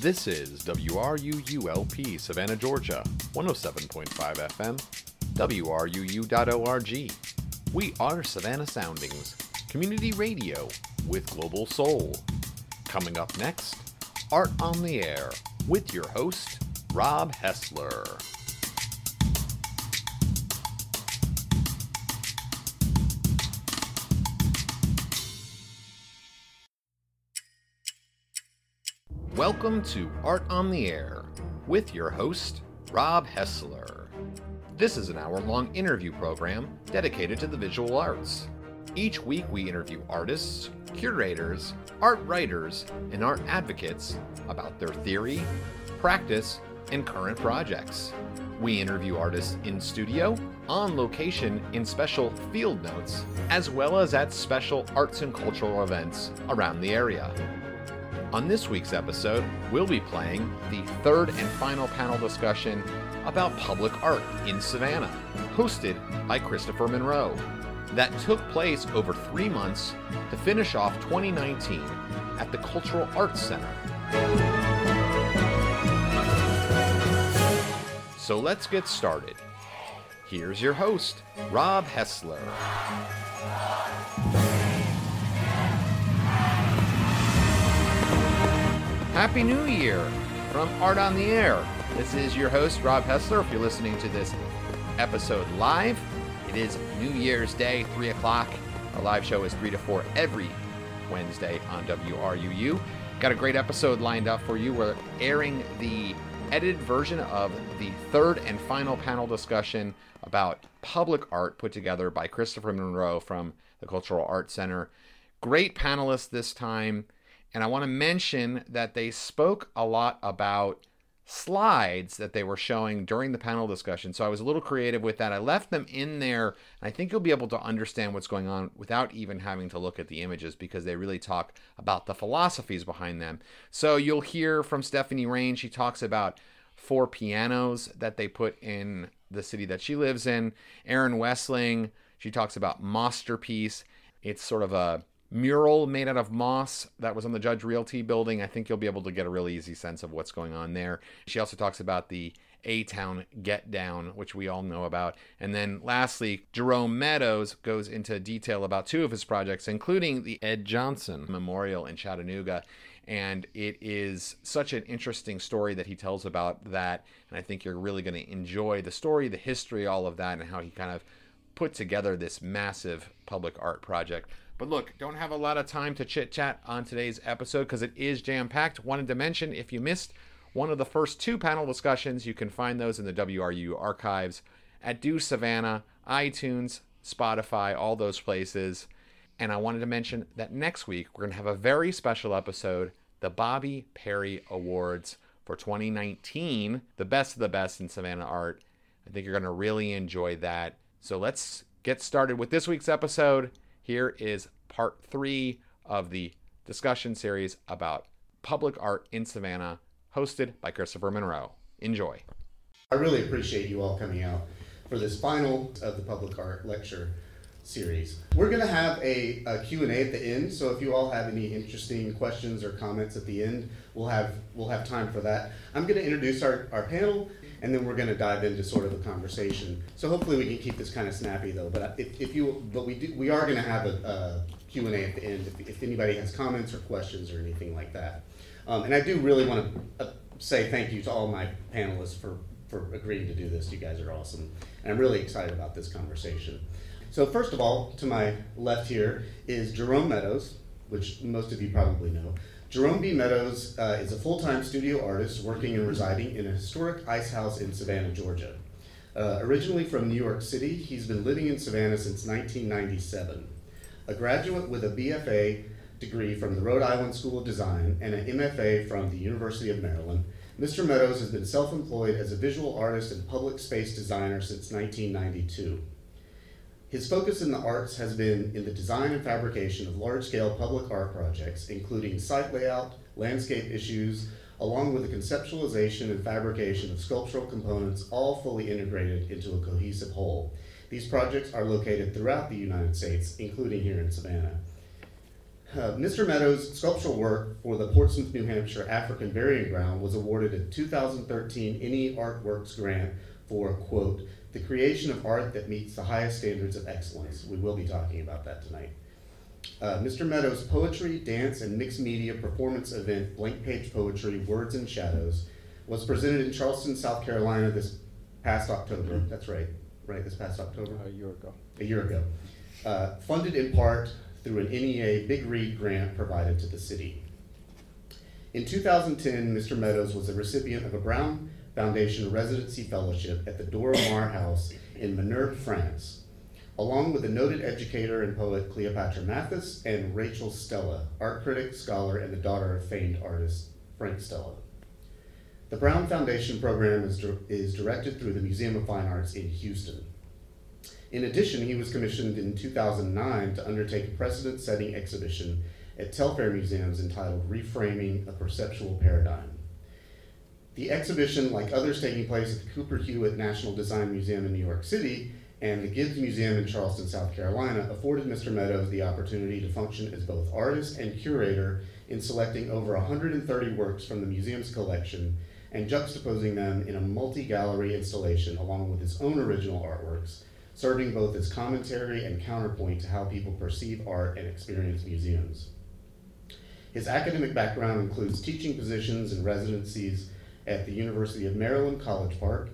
This is WRUULP Savannah, Georgia, 107.5 FM, WRUU.org. We are Savannah Soundings, community radio with global soul. Coming up next, Art on the Air with your host, Rob Hessler. Welcome to Art on the Air with your host, Rob Hessler. This is an hour long interview program dedicated to the visual arts. Each week, we interview artists, curators, art writers, and art advocates about their theory, practice, and current projects. We interview artists in studio, on location in special field notes, as well as at special arts and cultural events around the area. On this week's episode, we'll be playing the third and final panel discussion about public art in Savannah, hosted by Kristopher Monroe, that took place over three months to finish off 2019 at the Cultural Arts Center. So let's get started. Here's your host, Rob Hessler. Happy New Year from Art on the Air. This is your host, Rob Hessler. If you're listening to this episode live, it is New Year's Day, 3 o'clock. Our live show is 3 to 4 every Wednesday on WRUU. Got a great episode lined up for you. We're airing the edited version of the third and final panel discussion about public art put together by Kristopher Monroe from the Cultural Arts Center. Great panelists this time. And I want to mention that they spoke a lot about slides that they were showing during the panel discussion. So I was a little creative with that. I left them in there, and I think you'll be able to understand what's going on without even having to look at the images because they really talk about the philosophies behind them. So you'll hear from Stephanie Rain. She talks about four pianos that they put in the city that she lives in. Erin Wessling, she talks about Masterpiece. It's sort of a mural made out of moss that was on the Judge Realty building. I think you'll be able to get a really easy sense of what's going on there. She also talks about the A Town Get Down, which we all know about. And then lastly, Jerome Meadows goes into detail about two of his projects, including the Ed Johnson Memorial in Chattanooga. And it is such an interesting story that he tells about that. And I think you're really going to enjoy the story, the history, all of that, and how he kind of put together this massive public art project. But look, don't have a lot of time to chit chat on today's episode because it is jam packed. Wanted to mention if you missed one of the first two panel discussions, you can find those in the WRU archives at Do Savannah, iTunes, Spotify, all those places. And I wanted to mention that next week we're going to have a very special episode the Bobby Perry Awards for 2019, the best of the best in Savannah art. I think you're going to really enjoy that. So let's get started with this week's episode. Here is part three of the discussion series about public art in Savannah, hosted by Kristopher Monroe. Enjoy. I really appreciate you all coming out for this final of the public art lecture series. We're going to have a, a Q&A at the end, so if you all have any interesting questions or comments at the end, we'll have we'll have time for that. I'm going to introduce our, our panel and then we're going to dive into sort of a conversation. So hopefully we can keep this kind of snappy though. But if, if you, but we do, we are going to have a, a Q and A at the end if, if anybody has comments or questions or anything like that. Um, and I do really want to uh, say thank you to all my panelists for for agreeing to do this. You guys are awesome, and I'm really excited about this conversation. So first of all, to my left here is Jerome Meadows, which most of you probably know. Jerome B. Meadows uh, is a full time studio artist working and residing in a historic ice house in Savannah, Georgia. Uh, originally from New York City, he's been living in Savannah since 1997. A graduate with a BFA degree from the Rhode Island School of Design and an MFA from the University of Maryland, Mr. Meadows has been self employed as a visual artist and public space designer since 1992. His focus in the arts has been in the design and fabrication of large scale public art projects, including site layout, landscape issues, along with the conceptualization and fabrication of sculptural components, all fully integrated into a cohesive whole. These projects are located throughout the United States, including here in Savannah. Uh, Mr. Meadows' sculptural work for the Portsmouth, New Hampshire African Burying Ground was awarded a 2013 NEA Artworks grant for, quote, the creation of art that meets the highest standards of excellence. We will be talking about that tonight. Uh, Mr. Meadows' poetry, dance, and mixed media performance event, Blank Page Poetry Words and Shadows, was presented in Charleston, South Carolina this past October. That's right, right, this past October? A year ago. A year ago. Uh, funded in part through an NEA Big Read grant provided to the city. In 2010, Mr. Meadows was a recipient of a Brown Foundation Residency Fellowship at the Dora Maar House in Ménerbes, France, along with the noted educator and poet Cleopatra Mathis and Rachel Stella, art critic, scholar, and the daughter of famed artist Frank Stella. The Brown Foundation program is, is directed through the Museum of Fine Arts in Houston. In addition, he was commissioned in 2009 to undertake a precedent setting exhibition at Telfair Museums entitled Reframing a Perceptual Paradigm. The exhibition, like others taking place at the Cooper Hewitt National Design Museum in New York City and the Gibbes Museum in Charleston, South Carolina, afforded Mr. Meadows the opportunity to function as both artist and curator in selecting over 130 works from the museum's collection and juxtaposing them in a multi gallery installation along with his own original artworks, serving both as commentary and counterpoint to how people perceive art and experience museums. His academic background includes teaching positions and residencies at the University of Maryland College Park,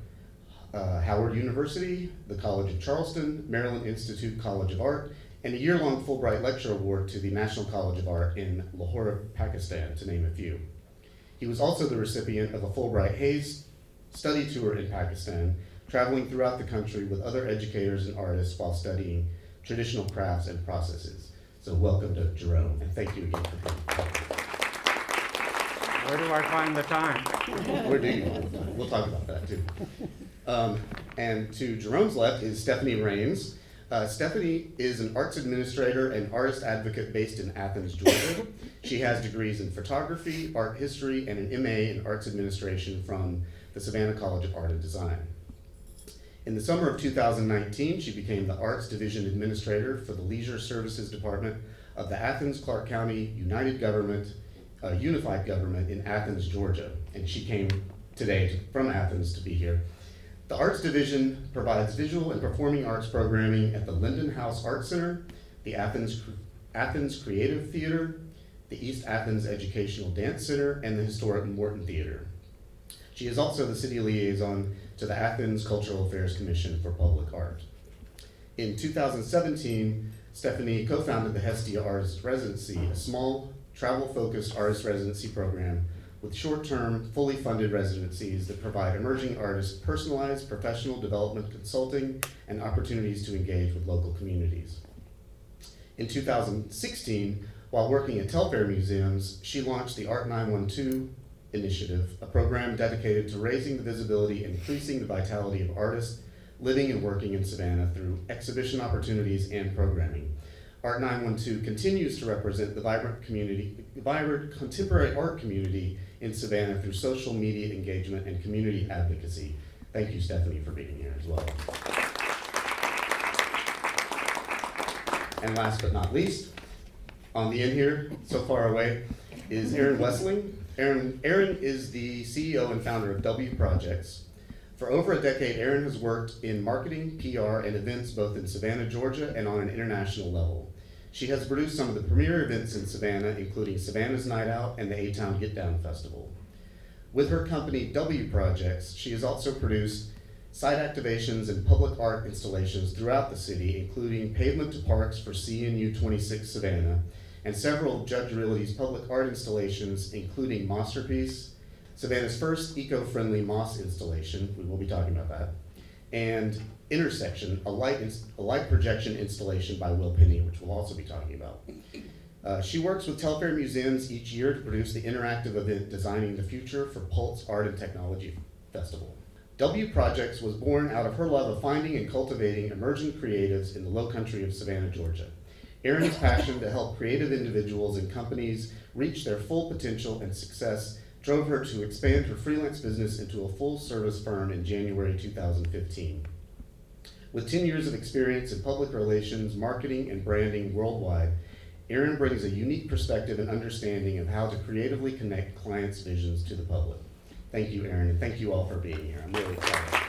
uh, Howard University, the College of Charleston, Maryland Institute College of Art, and a year long Fulbright Lecture Award to the National College of Art in Lahore, Pakistan, to name a few. He was also the recipient of a Fulbright Hays study tour in Pakistan, traveling throughout the country with other educators and artists while studying traditional crafts and processes. So, welcome to Jerome, and thank you again for coming. Where do I find the time? Where do you? We'll talk about that too. Um, and to Jerome's left is Stephanie Raines. Uh, Stephanie is an arts administrator and artist advocate based in Athens, Georgia. She has degrees in photography, art history, and an MA in arts administration from the Savannah College of Art and Design. In the summer of 2019, she became the Arts Division Administrator for the Leisure Services Department of the Athens Clarke County United Government, uh, Unified Government in Athens, Georgia. And she came today to- from Athens to be here. The Arts Division provides visual and performing arts programming at the Lyndon House Art Center, the Athens, Athens Creative Theater, the East Athens Educational Dance Center, and the historic Morton Theater. She is also the city liaison to the Athens Cultural Affairs Commission for Public Art. In 2017, Stephanie co founded the Hestia Artist Residency, a small, travel focused artist residency program with short term, fully funded residencies that provide emerging artists personalized professional development consulting and opportunities to engage with local communities. In 2016, while working at Telfair Museums, she launched the Art 912 Initiative, a program dedicated to raising the visibility and increasing the vitality of artists living and working in Savannah through exhibition opportunities and programming. Art 912 continues to represent the vibrant community, vibrant contemporary art community in Savannah through social media engagement and community advocacy. Thank you, Stephanie, for being here as well. And last but not least, on the end here, so far away, is Erin Wessling. Erin, Erin is the CEO and founder of W Projects. For over a decade, Erin has worked in marketing, PR, and events both in Savannah, Georgia, and on an international level. She has produced some of the premier events in Savannah, including Savannah's Night Out and the A Town Get Down Festival. With her company W Projects, she has also produced site activations and public art installations throughout the city, including Pavement to Parks for CNU 26 Savannah, and several Judge Realty's public art installations, including Masterpiece, Savannah's first eco-friendly moss installation, we will be talking about that, and Intersection, a light, ins- a light projection installation by Will Penny, which we'll also be talking about. Uh, she works with Telfair Museums each year to produce the interactive event Designing the Future for Pulse Art and Technology Festival. W Projects was born out of her love of finding and cultivating emerging creatives in the low country of Savannah, Georgia. Erin's passion to help creative individuals and companies reach their full potential and success drove her to expand her freelance business into a full service firm in January 2015. With 10 years of experience in public relations, marketing, and branding worldwide, Erin brings a unique perspective and understanding of how to creatively connect clients' visions to the public. Thank you, Erin, and thank you all for being here. I'm really excited.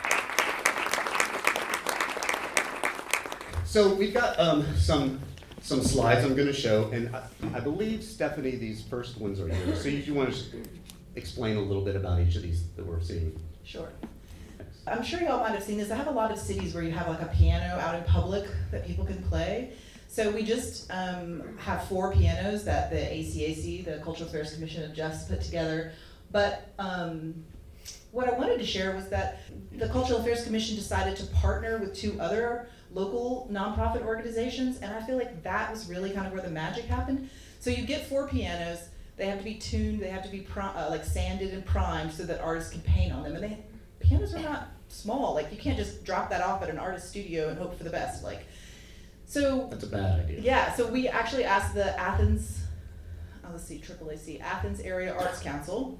So we've got um, some some slides I'm going to show, and I, I believe Stephanie, these first ones are yours. So if you want to explain a little bit about each of these that we're seeing. Sure. I'm sure y'all might have seen this. I have a lot of cities where you have like a piano out in public that people can play. So we just um, have four pianos that the ACAC, the Cultural Affairs Commission, of just put together. But um, what I wanted to share was that the Cultural Affairs Commission decided to partner with two other local nonprofit organizations, and I feel like that was really kind of where the magic happened. So you get four pianos. They have to be tuned. They have to be uh, like sanded and primed so that artists can paint on them. And they pianos are not small. Like you can't just drop that off at an artist studio and hope for the best. Like so. That's a bad idea. Yeah. So we actually asked the Athens, oh, let's see, AAAC, Athens Area Arts Council,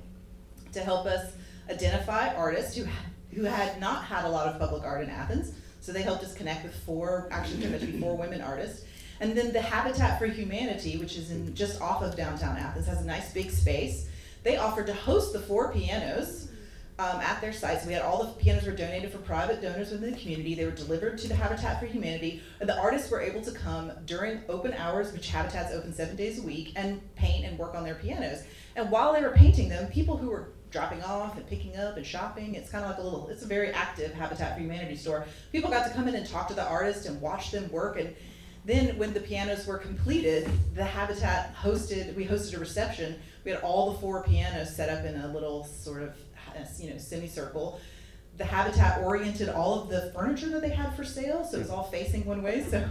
to help us identify artists who who had not had a lot of public art in Athens. So they helped us connect with four, actually to be four women artists. And then the Habitat for Humanity, which is in just off of downtown Athens, has a nice big space. They offered to host the four pianos um, at their sites. We had all the pianos were donated for private donors within the community. They were delivered to the Habitat for Humanity, and the artists were able to come during open hours, which Habitat's open seven days a week, and paint and work on their pianos. And while they were painting them, people who were dropping off and picking up and shopping. It's kind of like a little, it's a very active Habitat for Humanity store. People got to come in and talk to the artist and watch them work. And then when the pianos were completed, the Habitat hosted, we hosted a reception. We had all the four pianos set up in a little sort of you know semicircle. The Habitat oriented all of the furniture that they had for sale, so it was all facing one way. So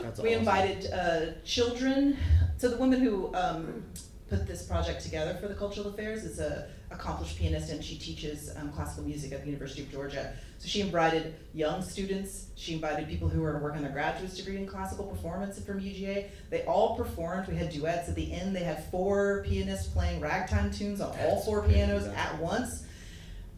That's we awesome. invited uh, children. So the woman who um, put this project together for the Cultural Affairs is a accomplished pianist and she teaches um, classical music at the University of Georgia. So she invited young students. She invited people who were working their graduate degree in classical performance from UGA. They all performed. We had duets at the end. They had four pianists playing ragtime tunes on all four pianos at once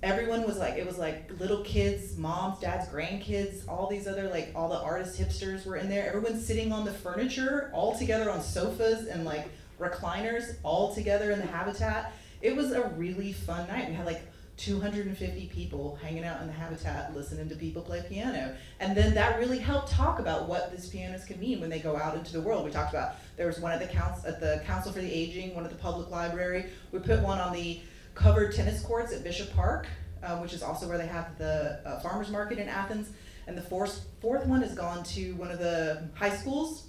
everyone was like it was like little kids moms dads grandkids all these other like all the artist hipsters were in there everyone's sitting on the furniture all together on sofas and like recliners all together in the habitat it was a really fun night we had like 250 people hanging out in the habitat listening to people play piano and then that really helped talk about what these pianos can mean when they go out into the world we talked about there was one at the council at the council for the aging one at the public library we put one on the covered tennis courts at Bishop Park, uh, which is also where they have the uh, farmers market in Athens. And the fourth, fourth one has gone to one of the high schools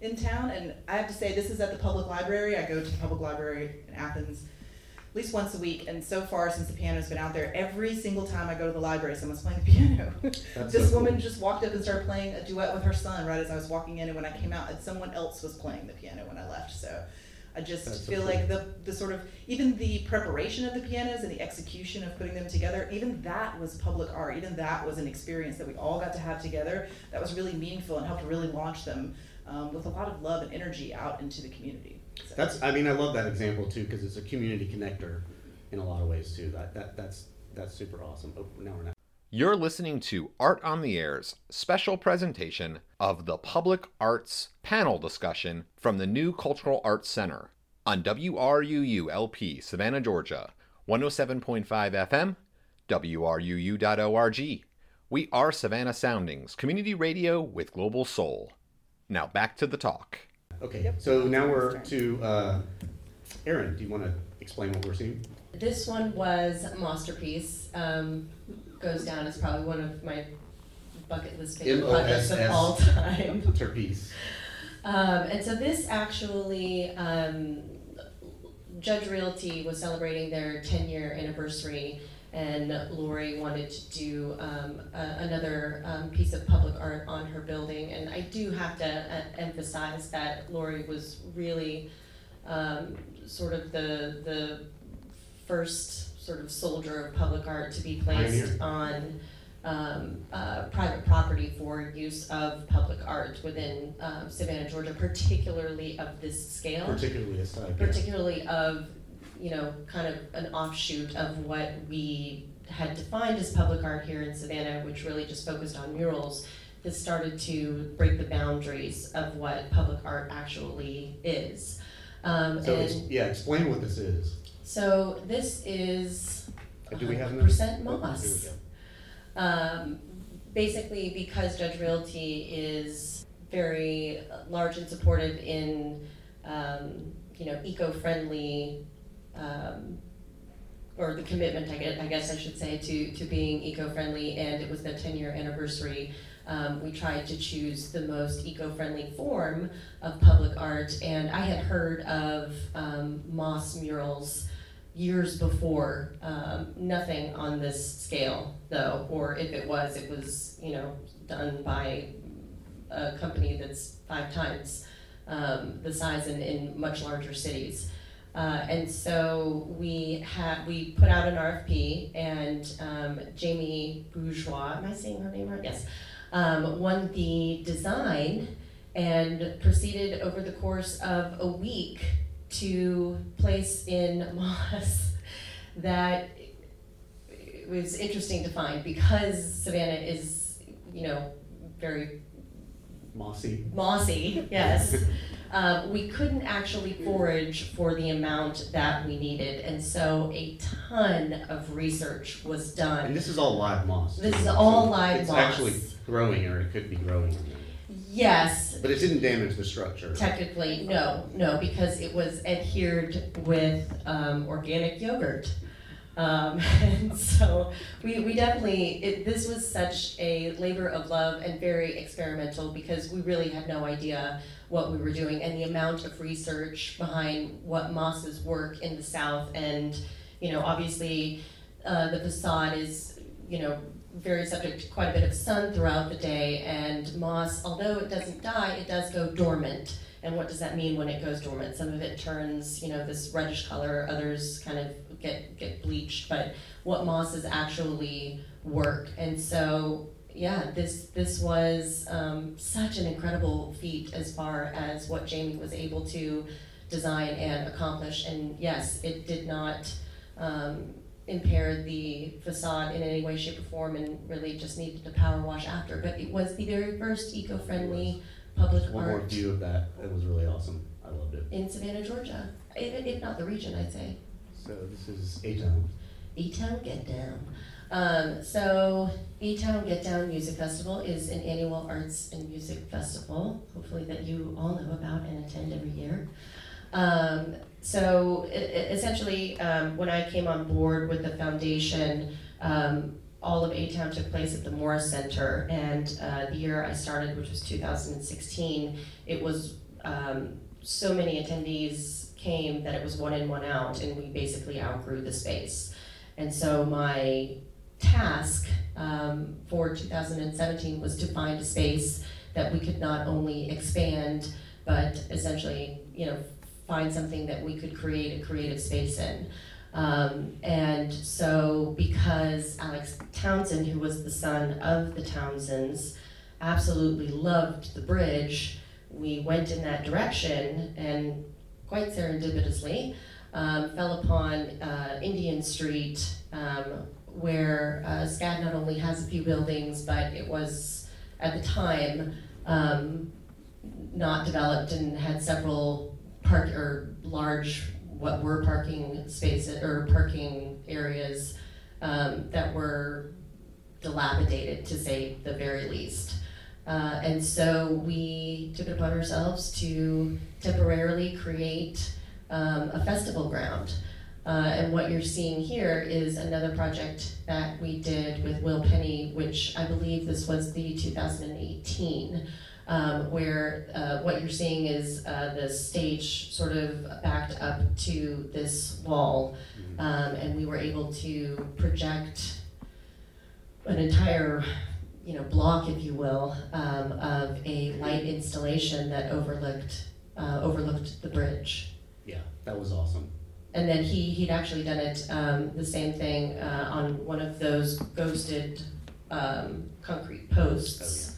in town. And I have to say, this is at the public library. I go to the public library in Athens at least once a week. And so far, since the piano's been out there, every single time I go to the library, someone's playing the piano. this so woman cool. just walked up and started playing a duet with her son right as I was walking in. And when I came out, someone else was playing the piano when I left. So I just That's so feel cool. like the, the sort of even the preparation of the pianos and the execution of putting them together, even that was public art. Even that was an experience that we all got to have together. That was really meaningful and helped really launch them um, with a lot of love and energy out into the community. That's, I mean, I love that example too, because it's a community connector in a lot of ways too. That, that, that's, that's super awesome. Oh, now we're not. You're listening to Art on the Air's special presentation of the Public Arts panel discussion from the New Cultural Arts Center on WRUU LP, Savannah, Georgia, 107.5 FM, WRUU.org. We are Savannah Soundings, community radio with global soul. Now back to the talk. Okay, Yep. so now we're to, uh, Erin, do you want to explain what we're seeing? This one was a masterpiece. Um, goes down as probably one of my bucket list favorite projects of all time. Terpiece. Um, and so this actually, um, Judge Realty was celebrating their 10 year anniversary, and Lori wanted to do um, a, another um, piece of public art on her building. And I do have to uh, emphasize that Lori was really um, sort of the, the first sort of soldier of public art to be placed on um, uh, private property for use of public art within um, Savannah, Georgia, particularly of this scale, Particularly a side. yeah. particularly of, you know, kind of an offshoot of what we had defined as public art here in Savannah, which really just focused on murals. has started to break the boundaries of what public art actually is. Um, So, and ex- yeah, explain what this is. so this is Uh, Do we have 100% moss. Oh, Um, basically, because Judge Realty is very large and supportive in, um, you know, eco-friendly, um, or the commitment, I guess, I guess I should say, to, to being eco-friendly, and it was the ten-year anniversary. Um, we tried to choose the most eco-friendly form of public art, and I had heard of um, moss murals years before. Um, nothing on this scale, though, or if it was, it was you know done by a company that's five times um, the size in, in much larger cities. Uh, and so we had we put out an RFP, and um, Jamie Bourgeois, am I saying her name right? Yes, um, won the design and proceeded over the course of a week to place in moss that was interesting to find because Savannah is, you know, very Mossy. mossy, yes. Um, we couldn't actually forage for the amount that we needed, and so a ton of research was done. And this is all live moss. This is all so live It's moss. It's actually growing, or it could be growing. Yes, But it didn't damage the structure. technically, no, no, because it was adhered with um, organic yogurt. Um, and so we, we definitely, it, this was such a labor of love and very experimental because we really had no idea what we were doing and the amount of research behind what mosses work in the South. And, you know, obviously uh, the facade is, you know, very subject to quite a bit of sun throughout the day. And moss, although it doesn't die, it does go dormant. And what does that mean when it goes dormant? Some of it turns, you know, this reddish color, others kind of get, get bleached, but what mosses actually work. And so, yeah, this, this was um, such an incredible feat as far as what Jamie was able to design and accomplish. And yes, it did not um, impair the facade in any way, shape, or form, and really just needed to power wash after. But it was the very first eco-friendly public Just one more art view of that. It was really awesome. I loved it. in Savannah, Georgia. If, if not the region, I'd say. So this is A Town. A-Town Get Down. Um, so A-Town Get Down Music Festival is an annual arts and music festival, hopefully that you all know about and attend every year. Um, so e- e- essentially, um, when I came on board with the foundation, um, all of A-Town took place at the Morris Center, and uh, the year I started, which was 2016, it was um, so many attendees came that it was one in, one out, and we basically outgrew the space. And so my task um, for 2017 was to find a space that we could not only expand, but essentially, you know, find something that we could create a creative space in. Um, and so, because Alex Townsend, who was the son of the Townsends, absolutely loved the bridge, we went in that direction and quite serendipitously um, fell upon uh, Indian Street, um, where uh, SCAD not only has a few buildings, but it was at the time um, not developed and had several park or large what were parking spaces or parking areas um, that were dilapidated to say the very least. Uh, and so we took it upon ourselves to temporarily create um, a festival ground. Uh, and what you're seeing here is another project that we did with Will Penny, which I believe this was the 2018, um, where uh, what you're seeing is uh, the stage sort of backed up to this wall, um, and we were able to project an entire you know, block, if you will, um, of a light installation that overlooked uh, overlooked the bridge. Yeah, that was awesome. And then he he'd actually done it um, the same thing uh, on one of those ghosted um, concrete posts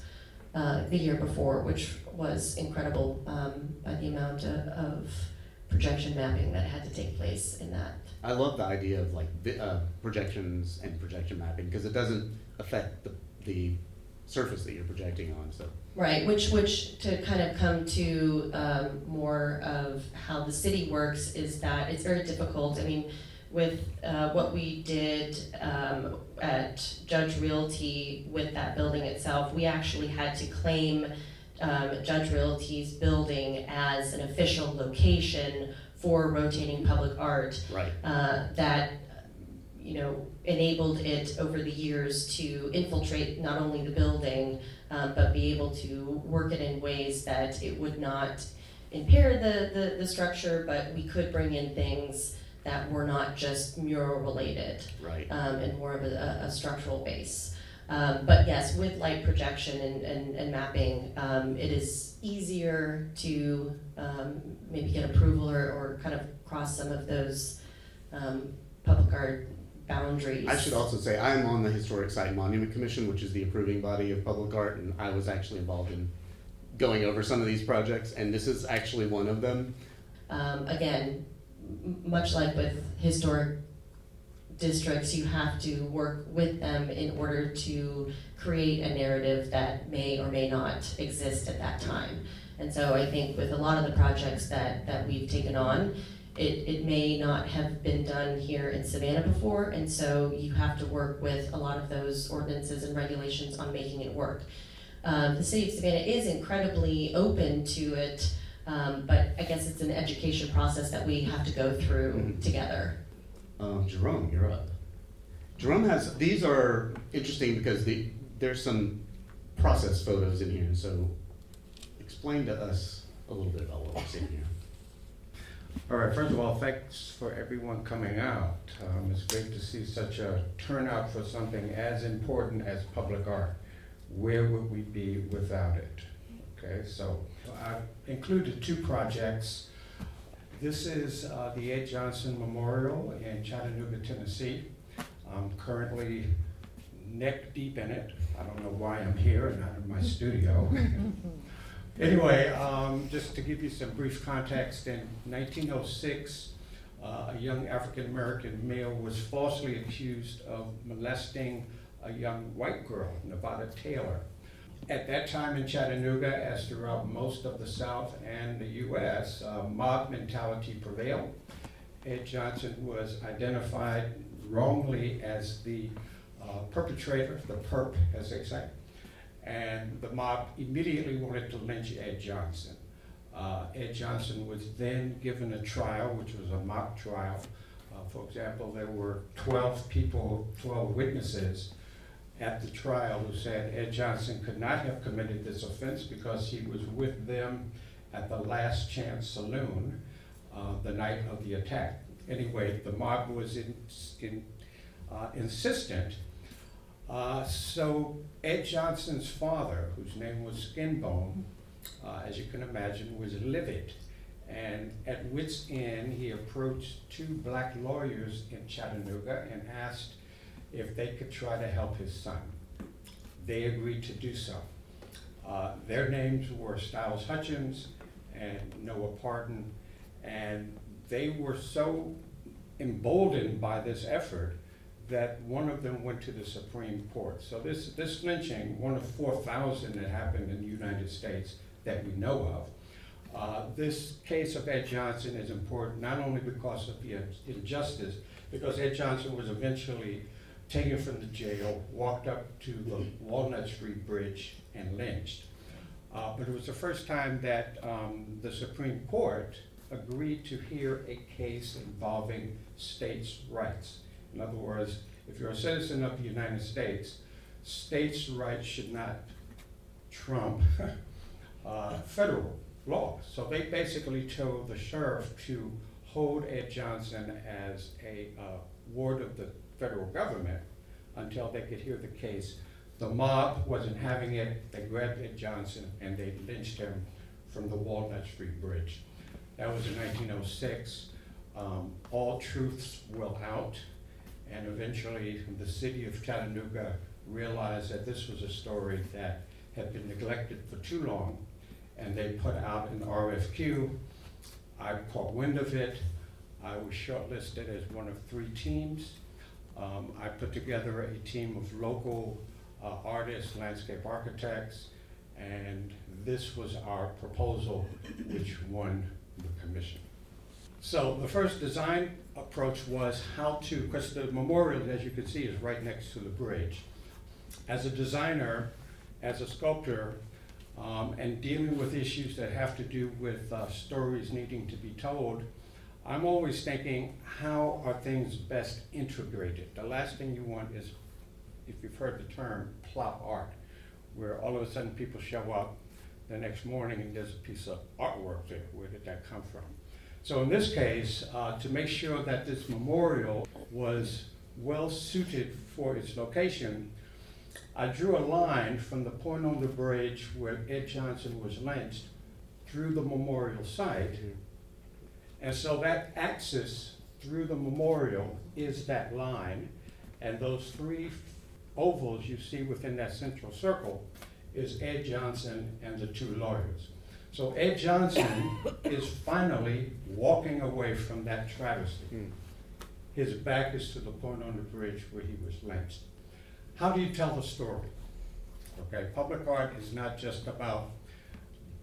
uh, the year before, which was incredible um, by the amount of, of projection mapping that had to take place in that. I love the idea of like uh, projections and projection mapping because it doesn't affect the, the surface that you're projecting on, so. Right, which, which, to kind of come to um, more of how the city works, is that it's very difficult. I mean, with uh, what we did um, at Judge Realty with that building itself, we actually had to claim um, Judge Realty's building as an official location for rotating public art Right. uh, that, you know, enabled it over the years to infiltrate not only the building, um, but be able to work it in ways that it would not impair the, the, the structure, but we could bring in things that were not just mural related Right. um, and more of a, a structural base. Um, but yes, with light projection and, and, and mapping, um, it is easier to um, maybe get approval or, or kind of cross some of those um, public art boundaries. I should also say, I am on the Historic Site Monument Commission, which is the approving body of public art, and I was actually involved in going over some of these projects, and this is actually one of them. Um, again, much like with historic districts, you have to work with them in order to create a narrative that may or may not exist at that time. And so I think with a lot of the projects that, that we've taken on, it, it may not have been done here in Savannah before, and so you have to work with a lot of those ordinances and regulations on making it work. Um, the city of Savannah is incredibly open to it, um, but I guess it's an education process that we have to go through Mhm. together. Um, Jerome, you're up. Jerome has, these are interesting because the, there's some process photos in here, so explain to us a little bit about what we're seeing here. All right, first of all, thanks for everyone coming out. Um, it's great to see such a turnout for something as important as public art. Where would we be without it? Okay, so I've included two projects. This is uh, the Ed Johnson Memorial in Chattanooga, Tennessee. I'm currently neck deep in it. I don't know why I'm here and not in my studio. Anyway, um, just to give you some brief context, in 1906, uh, a young African-American male was falsely accused of molesting a young white girl, Nevada Taylor. At that time in Chattanooga, as throughout most of the South and the US, uh, mob mentality prevailed. Ed Johnson was identified wrongly as the uh, perpetrator, the perp, as they say and the mob immediately wanted to lynch Ed Johnson. Uh, Ed Johnson was then given a trial, which was a mock trial. Uh, for example, there were 12 people, 12 witnesses at the trial who said Ed Johnson could not have committed this offense because he was with them at the Last Chance Saloon uh, the night of the attack. Anyway, the mob was in, in, uh, insistent uh, so Ed Johnson's father, whose name was Skinbone, uh, as you can imagine, was livid. And at wit's end, he approached two black lawyers in Chattanooga and asked if they could try to help his son. They agreed to do so. Uh, their names were Styles Hutchins and Noah Parden, and they were so emboldened by this effort that one of them went to the Supreme Court. So this, this lynching, one of 4,000 that happened in the United States that we know of, uh, this case of Ed Johnson is important not only because of the injustice, because Ed Johnson was eventually taken from the jail, walked up to the Walnut Street Bridge, and lynched. Uh, but it was the first time that um, the Supreme Court agreed to hear a case involving states' rights. In other words, if you're a citizen of the United States, states' rights should not trump uh, federal law. So they basically told the sheriff to hold Ed Johnson as a uh, ward of the federal government until they could hear the case. The mob wasn't having it. They grabbed Ed Johnson and they lynched him from the Walnut Street Bridge. That was in 1906. Um, all truths will out. And eventually, the city of Chattanooga realized that this was a story that had been neglected for too long, and they put out an RFQ. I caught wind of it. I was shortlisted as one of three teams. Um, I put together a team of local uh, artists, landscape architects, and this was our proposal, which won the commission. So the first design approach was how to, because the memorial, as you can see, is right next to the bridge. As a designer, as a sculptor, um, and dealing with issues that have to do with uh, stories needing to be told, I'm always thinking, how are things best integrated? The last thing you want is, if you've heard the term, plop art, where all of a sudden people show up the next morning and there's a piece of artwork there. Where did that come from? So in this case, uh, to make sure that this memorial was well suited for its location, I drew a line from the point on the bridge where Ed Johnson was lynched through the memorial site. And so that axis through the memorial is that line. And those three ovals you see within that central circle is Ed Johnson and the two lawyers. So Ed Johnson is finally walking away from that travesty. Hmm. His back is to the point on the bridge where he was lynched. How do you tell the story? Okay, public art is not just about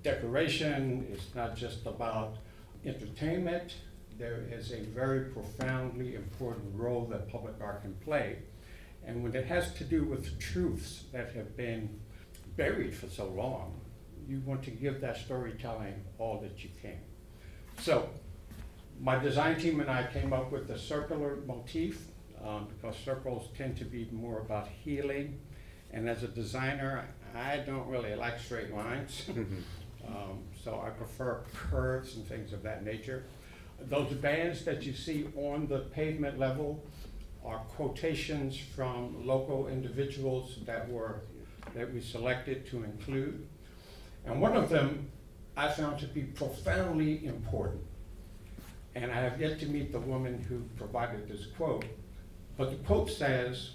decoration, it's not just about entertainment. There is a very profoundly important role that public art can play. And when it has to do with truths that have been buried for so long, you want to give that storytelling all that you can. So, my design team and I came up with the circular motif um, because circles tend to be more about healing. And as a designer, I don't really like straight lines. um, so I prefer curves and things of that nature. Those bands that you see on the pavement level are quotations from local individuals that were that we selected to include. And one of them I found to be profoundly important. And I have yet to meet the woman who provided this quote, but the quote says,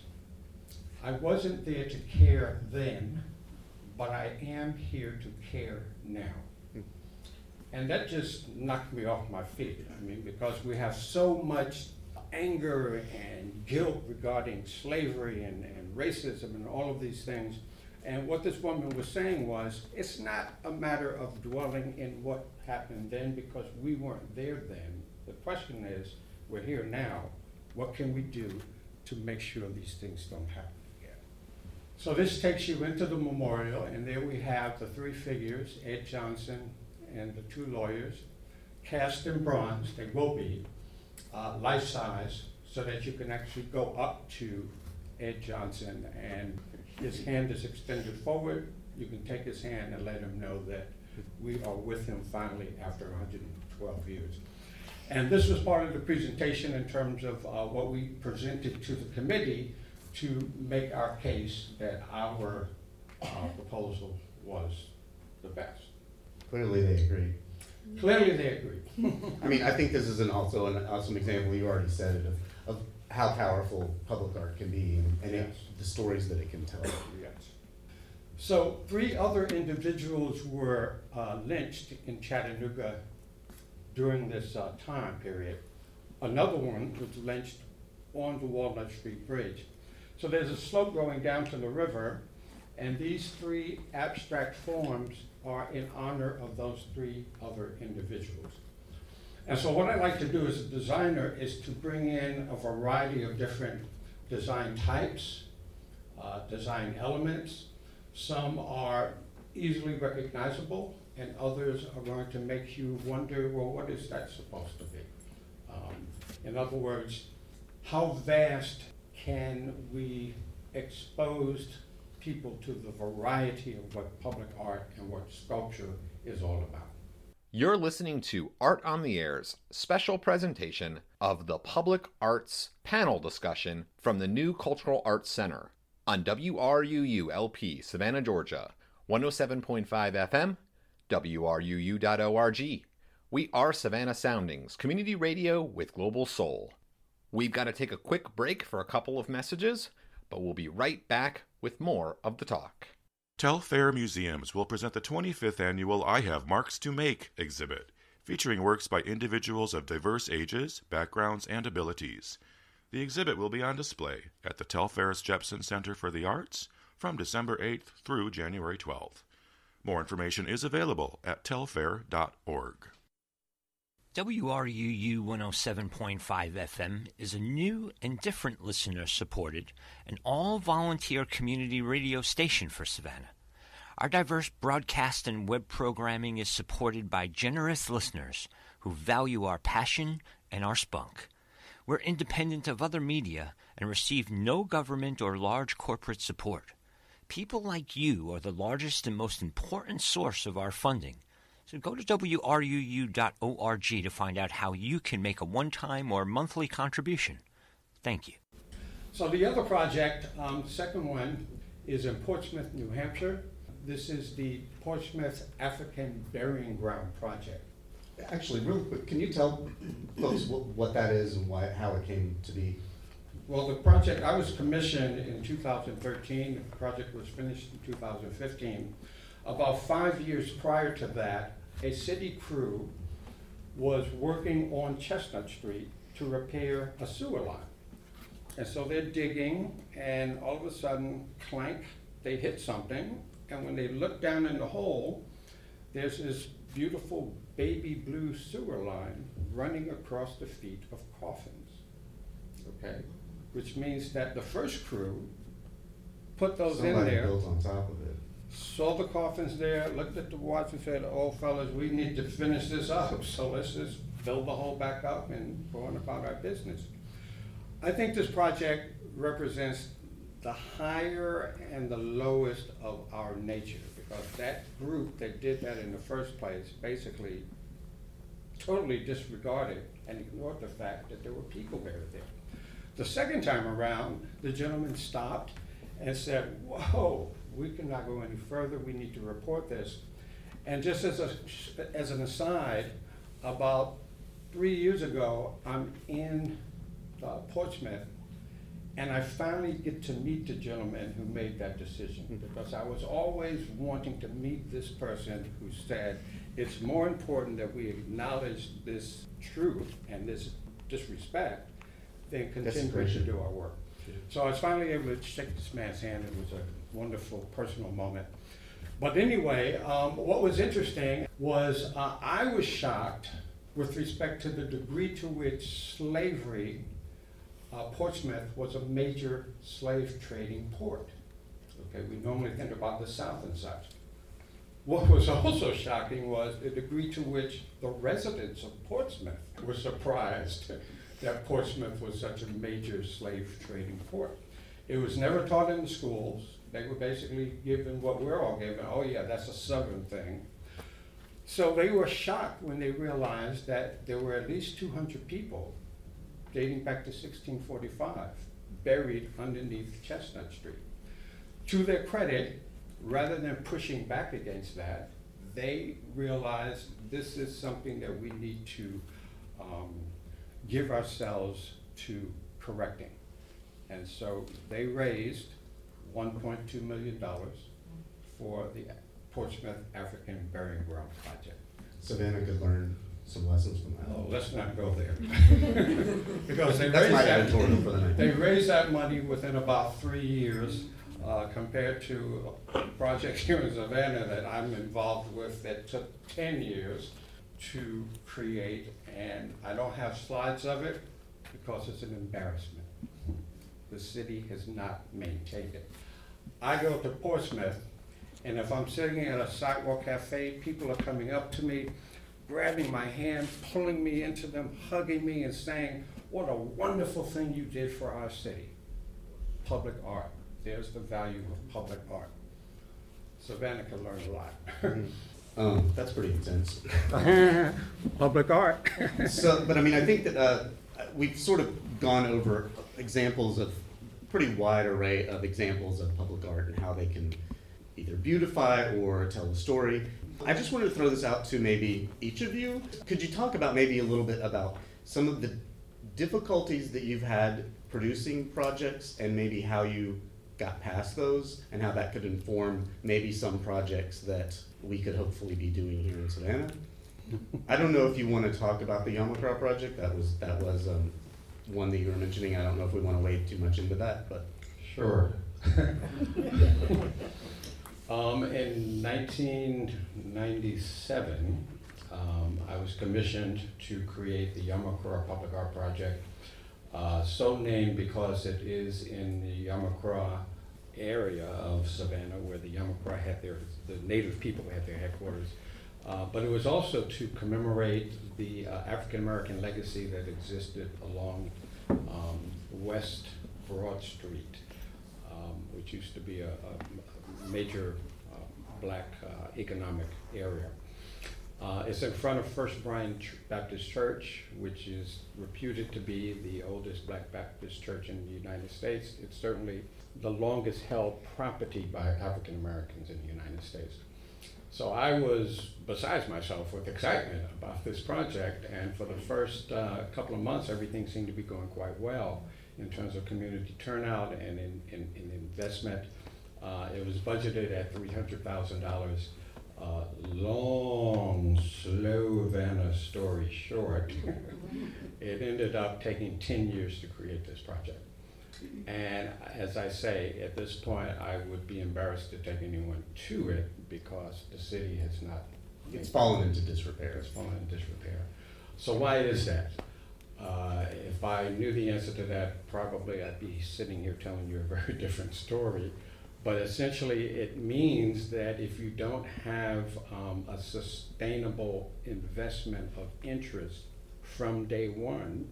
I wasn't there to care then, but I am here to care now. And that just knocked me off my feet. I mean, because we have so much anger and guilt regarding slavery and, and racism and all of these things. And what this woman was saying was, it's not a matter of dwelling in what happened then because we weren't there then. The question is, we're here now. What can we do to make sure these things don't happen? So this takes you into the memorial, and there we have the three figures, Ed Johnson and the two lawyers, cast in bronze, they will be, uh, life size, so that you can actually go up to Ed Johnson and his hand is extended forward. You can take his hand and let him know that we are with him finally after 112 years. And this was part of the presentation in terms of uh, what we presented to the committee to make our case that our uh, proposal was the best. Clearly, they agree. Clearly, they agree. I mean, I think this is an also an awesome example, you already said it, of, of how powerful public art can be and, and it- the stories that it can tell. Yes. So three other individuals were uh, lynched in Chattanooga during this uh, time period. Another one was lynched on the Walnut Street Bridge. So there's a slope going down to the river, and these three abstract forms are in honor of those three other individuals. And so what I like to do as a designer is to bring in a variety of different design types, uh, design elements. Some are easily recognizable, and others are going to make you wonder, well, what is that supposed to be? Um, in other words, how vast can we expose people to the variety of what public art and what sculpture is all about? You're listening to Art on the Air's special presentation of the Public Arts panel discussion from the New Cultural Arts Center on WRUU LP, Savannah, Georgia, 107.5 FM, WRUU.org. We are Savannah Soundings, community radio with global soul. We've got to take a quick break for a couple of messages, but we'll be right back with more of the talk. Telfair Museums will present the 25th annual I Have Marks to Make exhibit, featuring works by individuals of diverse ages, backgrounds, and abilities. The exhibit will be on display at the Telfair's Jepson Center for the Arts, from December 8th through January 12th. More information is available at telfair.org. WRUU 107.5 FM is a new and different listener supported and all volunteer community radio station for Savannah. Our diverse broadcast and web programming is supported by generous listeners who value our passion and our spunk. We're independent of other media and receive no government or large corporate support. People like you are the largest and most important source of our funding. So go to wruu.org to find out how you can make a one time or monthly contribution. Thank you. So the other project, um, second one, is in Portsmouth, New Hampshire. This is the Portsmouth African Burying Ground Project. Actually, real quick, can you tell folks what, what that is and why, how it came to be? Well, the project, I was commissioned in 2013, the project was finished in 2015. About five years prior to that, a city crew was working on Chestnut Street to repair a sewer line. And so they're digging, and all of a sudden, clank, they hit something, and when they look down in the hole, there's this beautiful baby blue sewer line running across the feet of coffins. Okay? Which means that the first crew put those in Somebody there built on top of it. Saw the coffins there, looked at the watch and said, oh fellas, we need to finish this up, so let's just fill the hole back up and go on about our business. I think this project represents the higher and the lowest of our nature, because that group that did that in the first place basically totally disregarded and ignored the fact that there were people buried there. The second time around, the gentleman stopped and said, whoa, we cannot go any further, we need to report this. And just as a, as an aside, about three years ago, I'm in uh, Portsmouth, and I finally get to meet the gentleman who made that decision, because I was always wanting to meet this person who said, it's more important that we acknowledge this truth and this disrespect than continue to do our work. So I was finally able to shake this man's hand. It was a wonderful personal moment. But anyway, um, what was interesting was uh, I was shocked with respect to the degree to which slavery, uh, Portsmouth was a major slave trading port. Okay, we normally think about the South and such. What was also shocking was the degree to which the residents of Portsmouth were surprised that Portsmouth was such a major slave trading port. It was never taught in the schools. They were basically given what we're all given. Oh, yeah, that's a Southern thing. So they were shocked when they realized that there were at least 200 people dating back to 1645 buried underneath Chestnut Street. To their credit, rather than pushing back against that, they realized this is something that we need to um, give ourselves to correcting. And so they raised $1.2 million for the Portsmouth African Burying Ground Project. Savannah could learn some lessons from Oh, that. let's not go there. Because they That's raised my that, editorial for the night. they raised that money within about three years, uh, compared to a project here in Savannah that I'm involved with that took ten years to create, and I don't have slides of it because it's an embarrassment. The city has not maintained it. I go to Portsmouth, and if I'm sitting at a sidewalk cafe, people are coming up to me, grabbing my hand, pulling me into them, hugging me, and saying, What a wonderful thing you did for our city. Public art. There's the value of public art. Savannah can learn a lot. Um, that's pretty intense. Public art. so, but I mean, I think that uh, we've sort of gone over examples of pretty wide array of examples of public art and how they can either beautify or tell a story. I just wanted to throw this out to maybe each of you. Could you talk about maybe a little bit about some of the difficulties that you've had producing projects and maybe how you got past those and how that could inform maybe some projects that we could hopefully be doing here in Savannah? I don't know if you want to talk about the Yamacraw project. That was that was um, one that you were mentioning. I don't know if we want to wade too much into that, but Sure. um, in 1997, um, I was commissioned to create the Yamacraw Public Art Project, uh, so named because it is in the Yamacraw area of Savannah where the Yamacraw had their, the native people had their headquarters. Uh, but it was also to commemorate the uh, African American legacy that existed along um, West Broad Street, um, which used to be a, a major uh, black uh, economic area. Uh, it's in front of First Bryan Ch- Baptist Church, which is reputed to be the oldest black Baptist church in the United States. It's certainly the longest held property by African Americans in the United States. So I was besides myself with excitement about this project, and for the first uh, couple of months, everything seemed to be going quite well in terms of community turnout and in, in, in investment. Uh, it was budgeted at $300,000. Uh, long, slow Vanna story short, it ended up taking 10 years to create this project. And as I say, at this point, I would be embarrassed to take anyone to it because the city has not. It's fallen into disrepair. It's fallen into disrepair. So why is that? Uh, if I knew the answer to that, probably I'd be sitting here telling you a very different story. But essentially, it means that if you don't have um, a sustainable investment of interest from day one,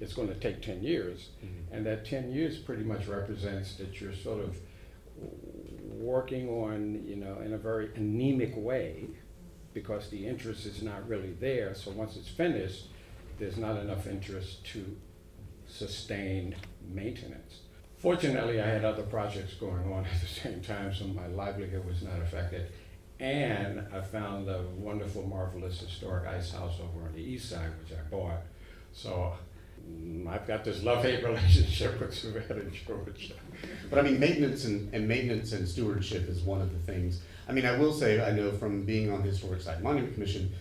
it's going to take 10 years. Mhm. And that 10 years pretty much represents that you're sort of working on, you know, in a very anemic way because the interest is not really there. So once it's finished, there's not enough interest to sustain maintenance. Fortunately, I had other projects going on at the same time, so my livelihood was not affected. And I found a wonderful, marvelous historic ice house over on the east side, which I bought. So Mm, I've got this love-hate relationship with Savannah, Georgia. But I mean, maintenance and, and maintenance and stewardship is one of the things. I mean, I will say, I know from being on the Historic Site Monument Commission,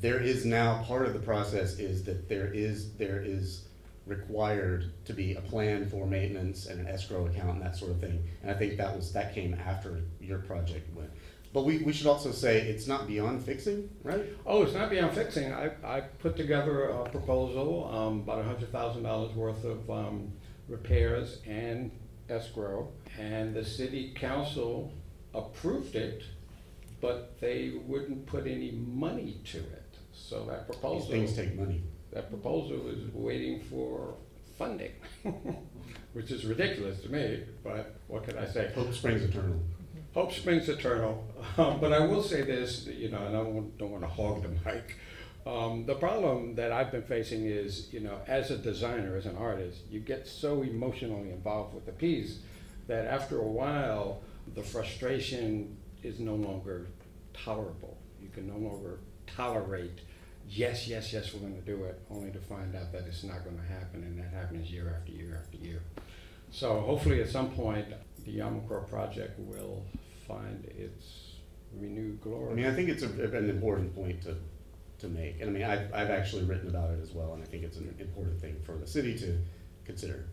there is now, part of the process is that there is, there is required to be a plan for maintenance and an escrow account and that sort of thing. And I think that was, that came after your project went. But we, we should also say it's not beyond fixing, right? Oh, it's not beyond fixing. I, I put together a proposal, um, about a hundred thousand dollars worth of, um, repairs and escrow. And the city council approved it, but they wouldn't put any money to it. So that These proposal, things take money. that proposal is waiting for funding, which is ridiculous to me, but what can I say? Hope springs eternal. Hope springs eternal. Um, but I will say this, you know, and I don't, don't want to hog the mic. Um, the problem that I've been facing is, you know, as a designer, as an artist, you get so emotionally involved with the piece that after a while, the frustration is no longer tolerable. You can no longer tolerate, yes, yes, yes, we're going to do it, only to find out that it's not going to happen, and that happens year after year after year. So hopefully, at some point, the Yamacraw project will find its renewed I mean, I think it's a, an important point to, to make. And I mean, I've, I've actually written about it as well, and I think it's an important thing for the city to consider.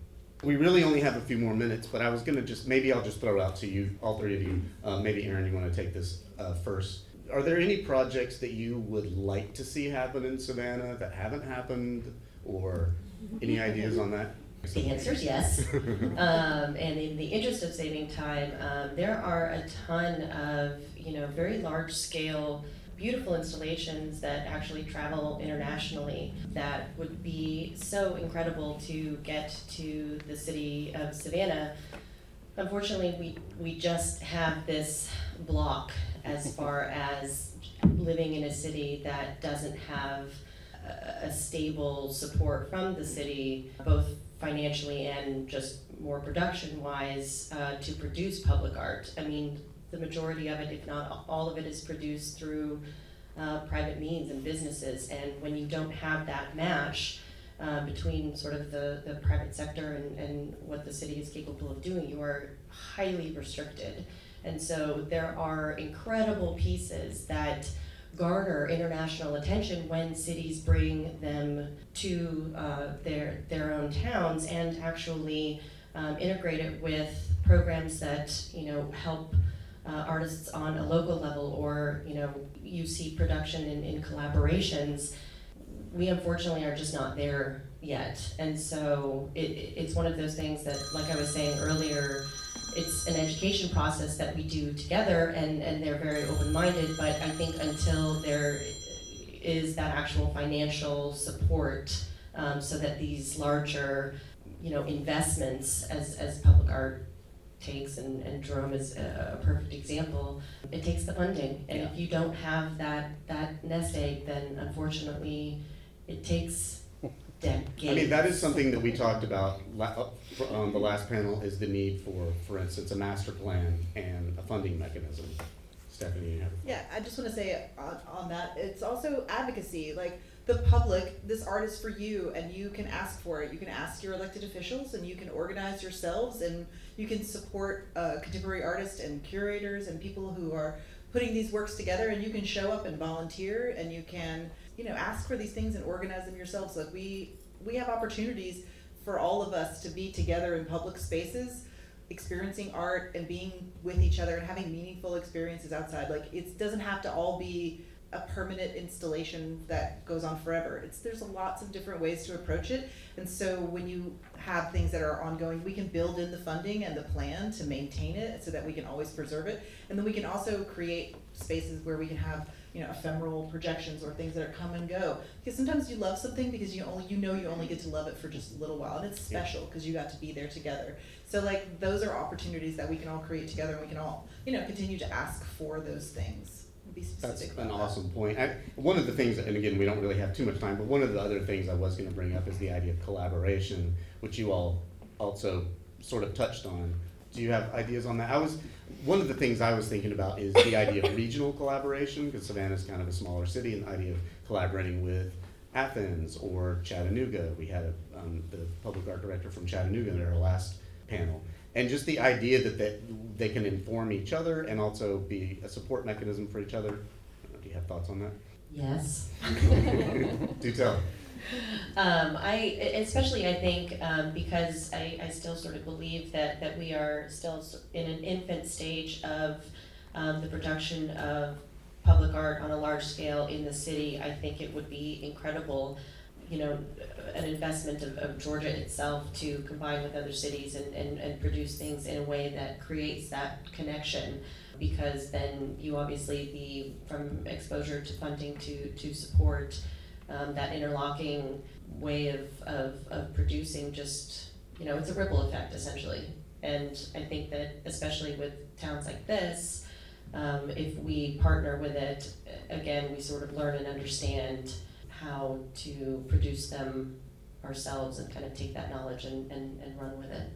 We really only have a few more minutes, but I was gonna just, maybe I'll just throw out to you, all three of you. Uh, maybe Erin, you wanna take this, uh, first? Are there any projects that you would like to see happen in Savannah that haven't happened? Or any ideas on that? The answer is yes. um, and in the interest of saving time, um, there are a ton of you know very large scale, beautiful installations that actually travel internationally. That would be so incredible to get to the city of Savannah. Unfortunately, we we just have this block as far as living in a city that doesn't have a, a stable support from the city, both financially and just more production wise, uh, to produce public art. I mean, the majority of it, if not all of it, is produced through uh, private means and businesses. And when you don't have that match uh, between sort of the, the private sector and, and what the city is capable of doing, you are highly restricted. And so there are incredible pieces that garner international attention when cities bring them to uh, their their own towns and actually um, integrate it with programs that you know help uh, artists on a local level or you know you see production in, in collaborations. We unfortunately are just not there yet. And so it, it's one of those things that like i was saying earlier it's an education process that we do together and, and they're very open-minded but i think until there is that actual financial support um, so that these larger you know investments as, as public art takes, and, and Jerome is a, a perfect example, it takes the funding. And if you don't have that, that nest egg, then unfortunately, it takes decades. I mean, that is something that we talked about la- uh, on the last panel, is the need for, for instance, a master plan and a funding mechanism. Stephanie, you have Yeah, I just want to say on, on that, it's also advocacy. Like the public, this art is for you, and you can ask for it. You can ask your elected officials, and you can organize yourselves, and you can support uh, contemporary artists and curators and people who are putting these works together. And you can show up and volunteer, and you can, you know, ask for these things and organize them yourselves. Like we we have opportunities for all of us to be together in public spaces experiencing art and being with each other and having meaningful experiences outside. Like it doesn't have to all be a permanent installation that goes on forever. It's there's lots of different ways to approach it. And so when you have things that are ongoing, we can build in the funding and the plan to maintain it so that we can always preserve it. And then we can also create spaces where we can have you know ephemeral projections or things that are come and go because sometimes you love something because you only you know you only get to love it for just a little while and it's special because you got to be there together so like those are opportunities that we can all create together and we can all you know continue to ask for those things be That's an about that. awesome point. I, one of the things, and again, we don't really have too much time, but one of the other things I was gonna bring up is the idea of collaboration, which you all also sort of touched on. Do you have ideas on that? I was, one of the things I was thinking about is the idea of regional collaboration, because Savannah is kind of a smaller city, and the idea of collaborating with Athens or Chattanooga. We had a, um, the public art director from Chattanooga at our last panel. And just the idea that they, they can inform each other and also be a support mechanism for each other. Do you have thoughts on that? Yes. Do tell. Um, I, especially I think, um, because I, I still sort of believe that, that we are still in an infant stage of, um, the production of public art on a large scale in the city, I think it would be incredible, you know, an investment of, of Georgia itself to combine with other cities and, and, and produce things in a way that creates that connection. Because then you obviously, the, from exposure to funding to, to support, um, that interlocking way of, of, of producing just, you know, it's a ripple effect essentially. And I think that especially with towns like this, um, if we partner with it, again, we sort of learn and understand how to produce them ourselves and kind of take that knowledge and, and, and run with it.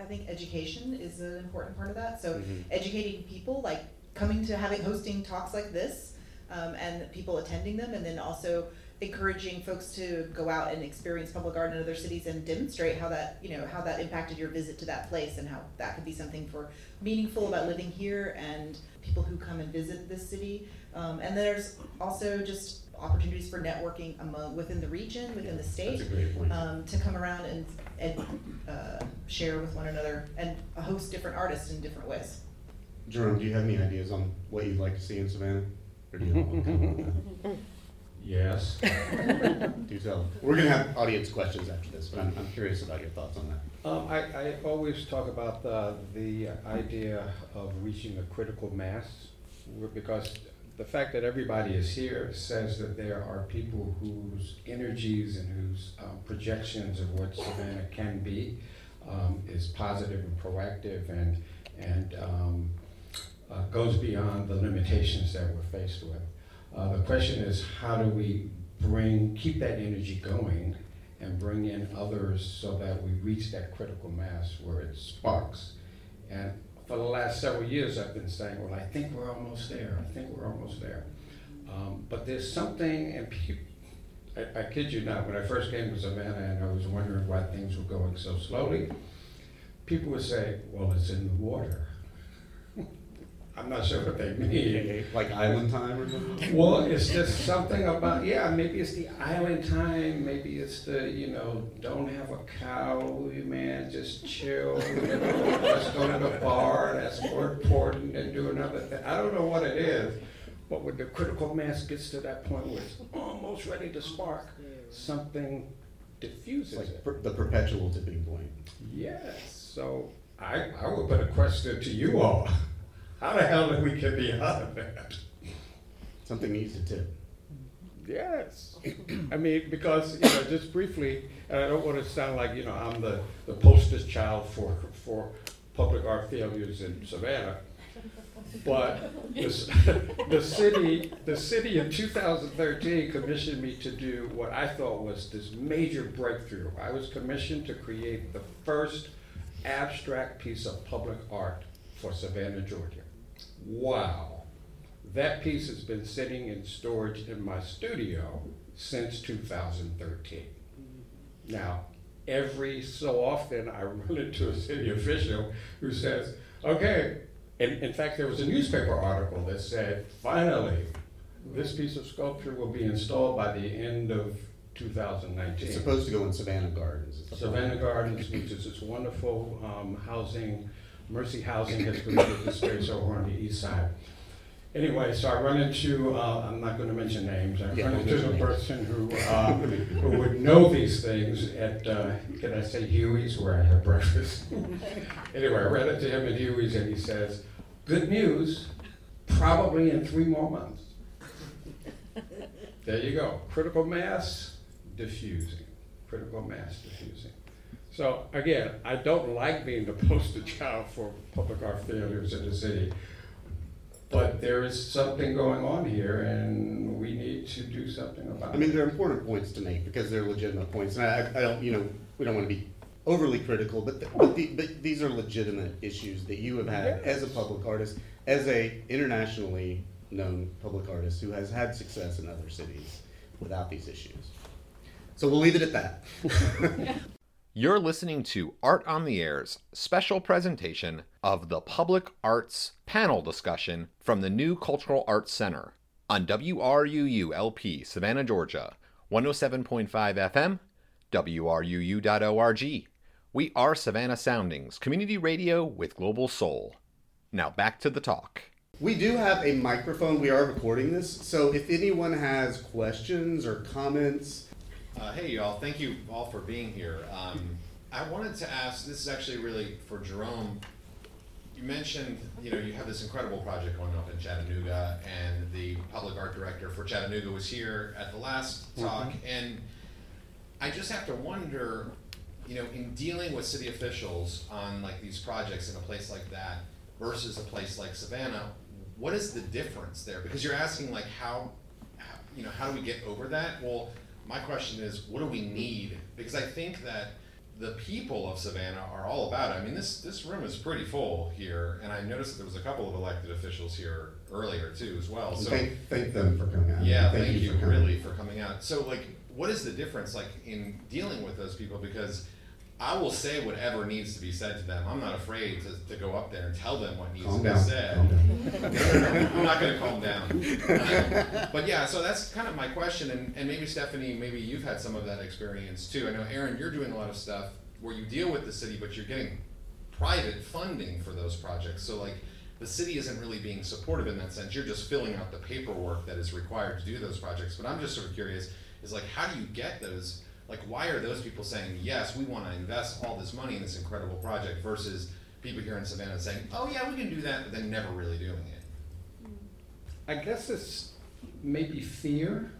I think education is an important part of that. So Mhm. educating people, like coming to having hosting talks like this, um, and people attending them, and then also encouraging folks to go out and experience public art in other cities and demonstrate how that you know how that impacted your visit to that place and how that could be something for meaningful about living here and people who come and visit this city. Um, and there's also just opportunities for networking among within the region, within the state That's a great point. um, to come around and, and uh, share with one another and host different artists in different ways. Jerome, do you have any ideas on what you'd like to see in Savannah? Or do you Yes. Do tell. We're gonna have audience questions after this, but I'm, I'm curious about your thoughts on that. Um, I, I always talk about the, the idea of reaching a critical mass, because the fact that everybody is here says that there are people whose energies and whose um, projections of what Savannah can be um, is positive and proactive and, and um, uh, goes beyond the limitations that we're faced with. Uh, the question is, how do we bring, keep that energy going and bring in others so that we reach that critical mass where it sparks? And for the last several years, I've been saying, well, I think we're almost there. I think we're almost there. Um, but there's something, and I, I kid you not, when I first came to Savannah and I was wondering why things were going so slowly, people would say, well, it's in the water. I'm not sure what they mean. Like island time or something? Well, it's just something about, yeah, maybe it's the island time, maybe it's the, you know, don't have a cow, man, just chill, you know, let's go to the bar, that's more important than doing other things. I don't know what it is, but when the critical mass gets to that point where it's almost ready to spark, something diffuses Like it. per- the perpetual tipping point. Yes, so I, I would put a question to you all. How the hell did we get beyond of that? Something needs to tip. Yes. I mean, because, you know, just briefly, and I don't want to sound like, you know, I'm the, the poster child for, for public art failures in Savannah. But the, the city, the city in 2013 commissioned me to do what I thought was this major breakthrough. I was commissioned to create the first abstract piece of public art for Savannah, Georgia. Wow. That piece has been sitting in storage in my studio since 2013. Now, every so often I run into a city official who says, okay, in, in fact, there was a newspaper article that said, finally, this piece of sculpture will be installed by the end of 2019. It's supposed to go in Savannah Gardens. is the plan. Savannah Gardens, which is this wonderful um, housing, Mercy Housing has created this space over on the east side. Anyway, so I run into, uh, I'm not gonna mention names, I Yeah, run don't into the names. person who, uh, who would know these things at, uh, can I say Huey's, where I have breakfast? Anyway, I ran into him at Huey's and he says, good news, probably in three more months. There you go, critical mass diffusing, critical mass diffusing. So again, I don't like being the poster child for public art failures in the city, but there is something going on here and we need to do something about it. I mean, they're important points to make because they're legitimate points, and I, I don't, you know, we don't want to be overly critical, but, th- but, the, but these are legitimate issues that you have had as a public artist, as a internationally known public artist who has had success in other cities without these issues. So we'll leave it at that. You're listening to Art on the Air's special presentation of the Public Arts panel discussion from the New Cultural Arts Center on WRUU LP Savannah, Georgia, 107.5 FM, WRUU.org. We are Savannah Soundings, community radio with global soul. Now back to the talk. We do have a microphone. We are recording this, so if anyone has questions or comments, Uh, hey, y'all. Thank you all for being here. Um, I wanted to ask this is actually really for Jerome. You mentioned, you know, you have this incredible project going on in Chattanooga, and the public art director for Chattanooga was here at the last talk. And I just have to wonder, you know, in dealing with city officials on like these projects in a place like that versus a place like Savannah, what is the difference there? Because you're asking like how, how you know, how do we get over that? Well, my question is, what do we need? Because I think that the people of Savannah are all about it. I mean, this this room is pretty full here, and I noticed that there was a couple of elected officials here earlier too, as well. So thank, thank them for coming out. yeah, thank, you, for really for coming out. So like, what is the difference like in dealing with those people? Because I will say whatever needs to be said to them. I'm not afraid to, to go up there and tell them what needs Calm to be said. No, no, no, I'm not gonna calm down. Um, But yeah, so that's kind of my question, and, and maybe Stephanie, maybe you've had some of that experience too. I know Erin, you're doing a lot of stuff where you deal with the city, but you're getting private funding for those projects. So like, the city isn't really being supportive in that sense. You're just filling out the paperwork that is required to do those projects. But I'm just sort of curious, is like, how do you get those? Like, why are those people saying, yes, we want to invest all this money in this incredible project versus people here in Savannah saying, oh yeah, we can do that, but then never really doing it? I guess it's maybe fear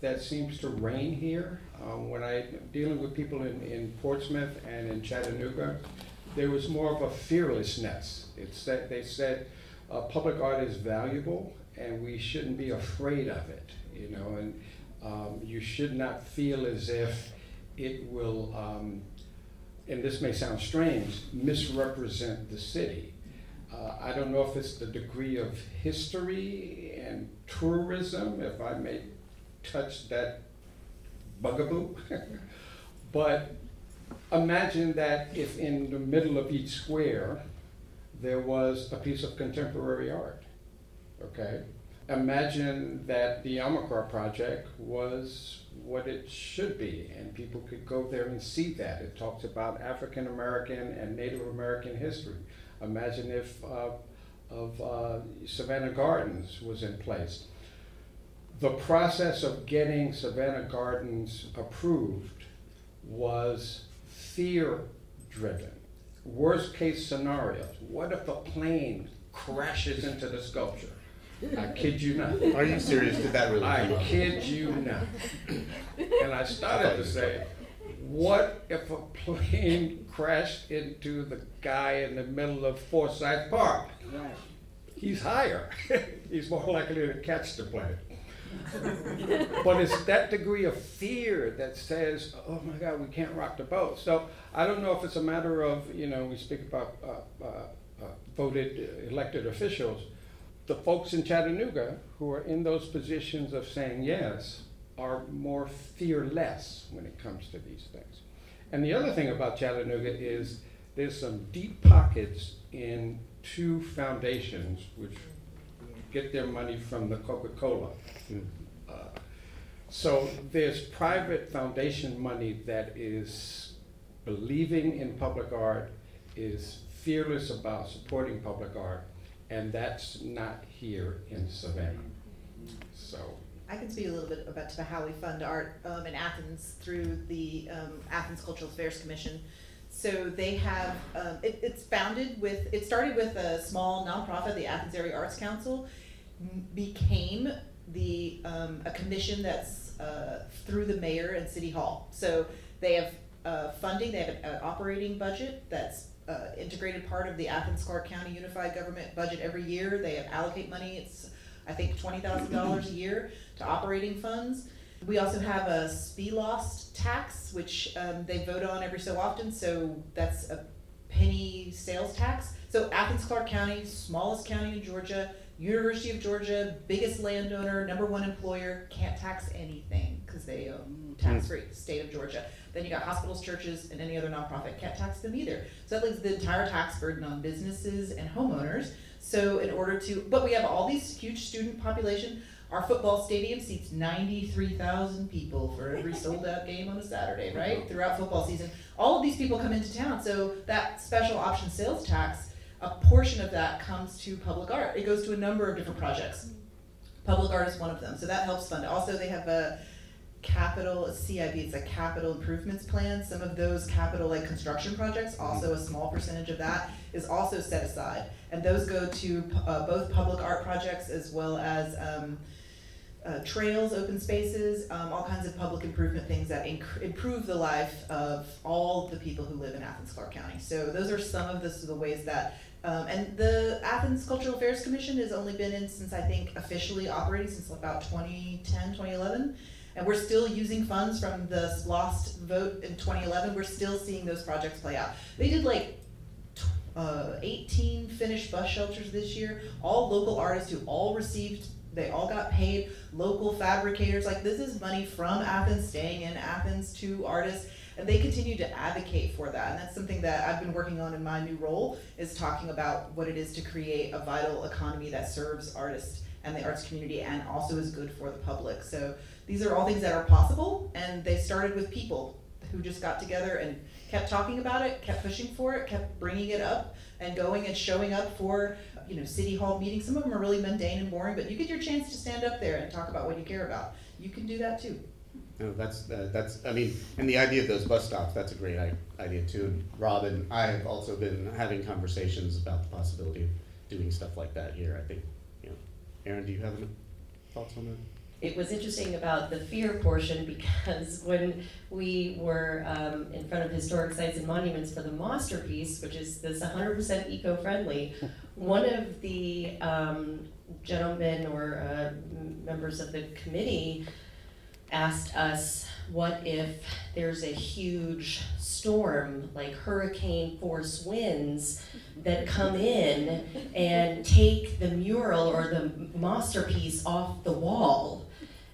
that seems to reign here. Um, when I dealing with people in, in Portsmouth and in Chattanooga, there was more of a fearlessness. It's that they said uh, public art is valuable and we shouldn't be afraid of it. You know, and um, you should not feel as if it will. Um, and this may sound strange, misrepresent the city. Uh, I don't know if it's the degree of history and tourism, if I may touch that bugaboo. but imagine that if in the middle of each square there was a piece of contemporary art. Okay? Imagine that the Yamacraw project was what it should be, and people could go there and see that. It talks about African American and Native American history. Imagine if uh, of uh, Savannah Gardens was in place. The process of getting Savannah Gardens approved was fear driven. Worst case scenarios. What if a plane crashes into the sculpture? I kid you not. Are you serious? Did that really come I up? kid you not. And I started to say, what if a plane crashed into the guy in the middle of Forsyth Park? He's higher. He's more likely to catch the plane. but it's that degree of fear that says, "Oh my God, we can't rock the boat." So I don't know if it's a matter of you know we speak about uh, uh, uh, voted uh, elected officials. The folks in Chattanooga who are in those positions of saying yes are more fearless when it comes to these things. And the other thing about Chattanooga is there's some deep pockets in two foundations which get their money from the Coca-Cola. Uh, So there's private foundation money that is believing in public art, is fearless about supporting public art, and that's not here in Savannah. So, I can speak a little bit about how we fund art um, in Athens through the um, Athens Cultural Affairs Commission. So they have um, it, it's founded with it started with a small nonprofit, the Athens Area Arts Council, became the um, a commission that's uh, through the mayor and city hall. So they have uh, funding, they have an operating budget that's uh, integrated part of the Athens Clarke County Unified Government budget every year. They allocate money. It's I think twenty thousand dollars a year to operating funds. We also have a SPLOST tax, which um, they vote on every so often. So that's a penny sales tax. So Athens Clarke County, smallest county in Georgia, University of Georgia, biggest landowner, number one employer, can't tax anything because they own tax free, state of Georgia. Then you got hospitals, churches, and any other nonprofit can't tax them either. So that leaves the entire tax burden on businesses and homeowners. So in order to, but we have all these huge student population. Our football stadium seats ninety-three thousand people for every sold-out game on a Saturday, right? Mm-hmm. Throughout football season, all of these people come into town. So that special option sales tax, a portion of that comes to public art. It goes to a number of different projects. Public art is one of them, so that helps fund it. Also, they have a capital, CIP, it's a capital improvements plan. Some of those capital like construction projects, also a small percentage of that is also set aside. And those go to uh, both public art projects as well as um, uh, trails, open spaces, um, all kinds of public improvement things that inc- improve the life of all the people who live in Athens, Clarke County. So those are some of the, the ways that, um, and the Athens Cultural Affairs Commission has only been in since I think officially operating since about 2010, 2011. And we're still using funds from the SPLOST vote in 2011. We're still seeing those projects play out. They did like uh, 18 finished bus shelters this year. All local artists who all received, they all got paid. Local fabricators, like this is money from Athens, staying in Athens to artists. And they continue to advocate for that. And that's something that I've been working on in my new role is talking about what it is to create a vital economy that serves artists and the arts community and also is good for the public. So these are all things that are possible and they started with people who just got together and kept talking about it, kept pushing for it, kept bringing it up and going and showing up for, you know, city hall meetings. Some of them are really mundane and boring, but you get your chance to stand up there and talk about what you care about. You can do that too. No, that's, uh, that's, I mean, and the idea of those bus stops, that's a great idea too. Rob and I have also been having conversations about the possibility of doing stuff like that here, I think, you know. Erin, do you have any thoughts on that? It was interesting about the fear portion because when we were um, in front of historic sites and monuments for the masterpiece, which is this 100% eco-friendly, one of the um, gentlemen or uh, members of the committee asked us, what if there's a huge storm, like hurricane force winds, that come in and take the mural or the masterpiece off the wall?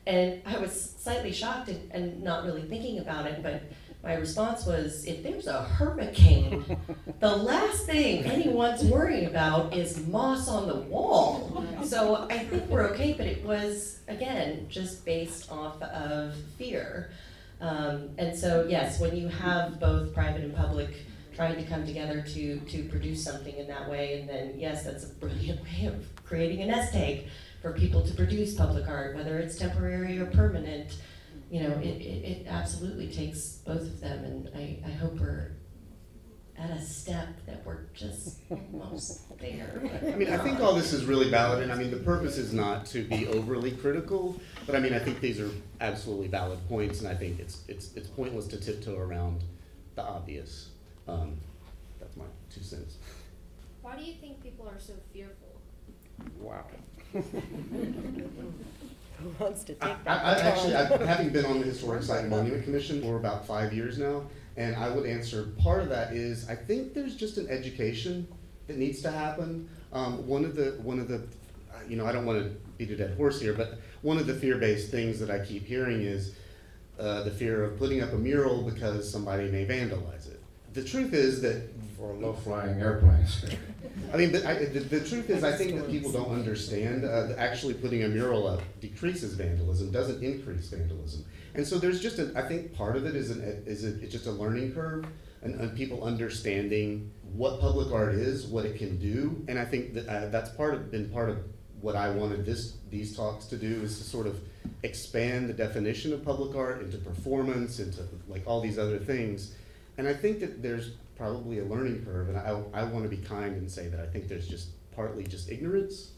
And I was slightly shocked and, and not really thinking about it, but my response was, if there's a hurricane, the last thing anyone's worrying about is moss on the wall. So I think we're okay, but it was, again, just based off of fear. Um, and so, yes, when you have both private and public trying to come together to, to produce something in that way, and then, yes, that's a brilliant way of creating a nest egg for people to produce public art, whether it's temporary or permanent you know, it, it, it absolutely takes both of them, and I, I hope we're at a step that we're just almost there. I mean, I think all this is really valid, and I mean, the purpose is not to be overly critical, but I mean, I think these are absolutely valid points, and I think it's, it's, it's pointless to tiptoe around the obvious. Um, that's my two cents. Why do you think people are so fearful? Wow. Who wants to I, take I, that? I actually, I, having been on the Historic Site and Monument Commission for about five years now, and I would answer, part of that is, I think there's just an education that needs to happen. Um, one of the, one of the, you know, I don't wanna beat a dead horse here, but one of the fear-based things that I keep hearing is, uh, the fear of putting up a mural because somebody may vandalize it. The truth is that For low-flying airplanes. I mean, but I, the, the truth is, I think that people don't understand, uh, that actually putting a mural up decreases vandalism, doesn't increase vandalism. And so there's just a, I think part of it is an, is a, it's just a learning curve, and, and people understanding what public art is, what it can do, and I think that, uh, that's part of, been part of what I wanted this, these talks to do, is to sort of expand the definition of public art into performance, into like all these other things. And I think that there's probably a learning curve, and I, I want to be kind and say that I think there's just partly just ignorance.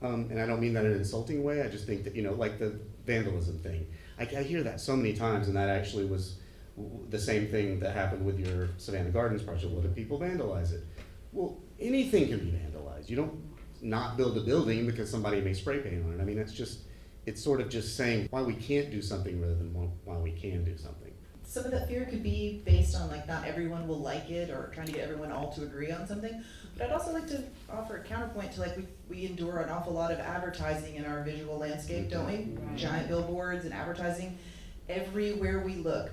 Um, and I don't mean that in an insulting way, I just think that, you know, like the vandalism thing. I, I hear that so many times, and that actually was w- the same thing that happened with your Savannah Gardens project. What if people vandalize it? Well, anything can be vandalized. You don't not build a building because somebody may spray paint on it. I mean, it's just, it's sort of just saying why we can't do something rather than why we can do something. Some of that fear could be based on like not everyone will like it or trying to get everyone all to agree on something. But I'd also like to offer a counterpoint to like we, we endure an awful lot of advertising in our visual landscape, don't we? Giant billboards and advertising everywhere we look.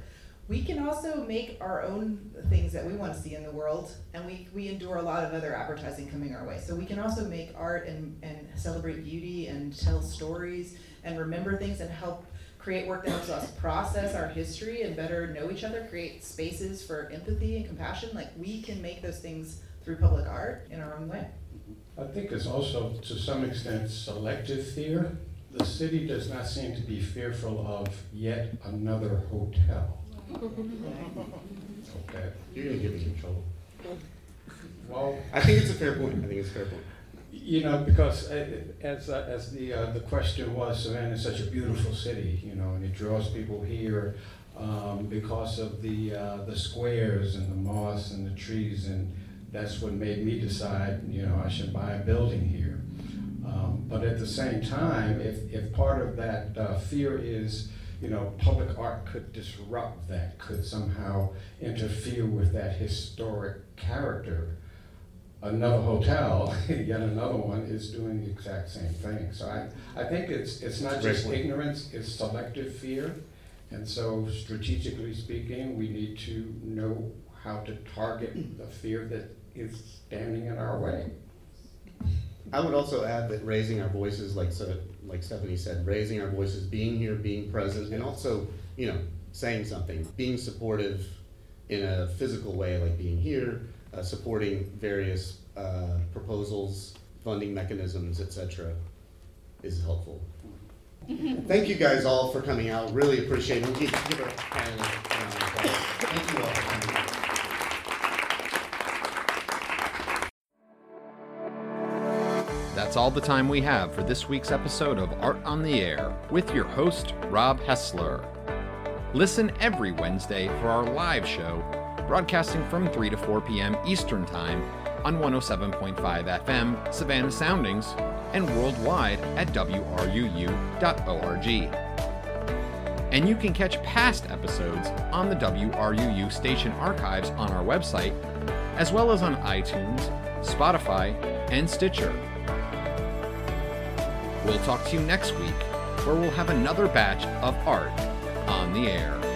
We can also make our own things that we want to see in the world, and we, we endure a lot of other advertising coming our way. So we can also make art and, and celebrate beauty and tell stories and remember things and help create work that helps us process our history and better know each other, create spaces for empathy and compassion. Like we can make those things through public art in our own way. I think it's also, to some extent, selective fear. The city does not seem to be fearful of yet another hotel. Okay, You're gonna get me in trouble. well, I think it's a fair point. I think it's a fair point. You know, because uh, as, uh, as the, uh, the question was, Savannah is such a beautiful city, you know, and it draws people here um, because of the, uh, the squares and the moss and the trees, and that's what made me decide, you know, I should buy a building here. Um, But at the same time, if, if part of that uh, fear is, you know, public art could disrupt that, could somehow interfere with that historic character, another hotel, yet another one is doing the exact same thing. So I, I think it's, it's not Great just point. ignorance, it's selective fear. And so strategically speaking, we need to know how to target the fear that is standing in our way. I would also add that raising our voices, like so, like Stephanie said, raising our voices, being here, being present, and also, you know, saying something, being supportive in a physical way, like being here, uh, supporting various uh, proposals, funding mechanisms, etc., is helpful. Thank you guys all for coming out. Really appreciate it. Give, give a round. Thank you all for coming out. That's all the time we have for this week's episode of Art on the Air with your host, Rob Hessler. Listen every Wednesday for our live show, broadcasting from 3 to 4 p.m. Eastern Time on 107.5 FM, Savannah Soundings, and worldwide at WRUU.org. And you can catch past episodes on the WRUU station archives on our website, as well as on iTunes, Spotify, and Stitcher. We'll talk to you next week, where we'll have another batch of art on the air.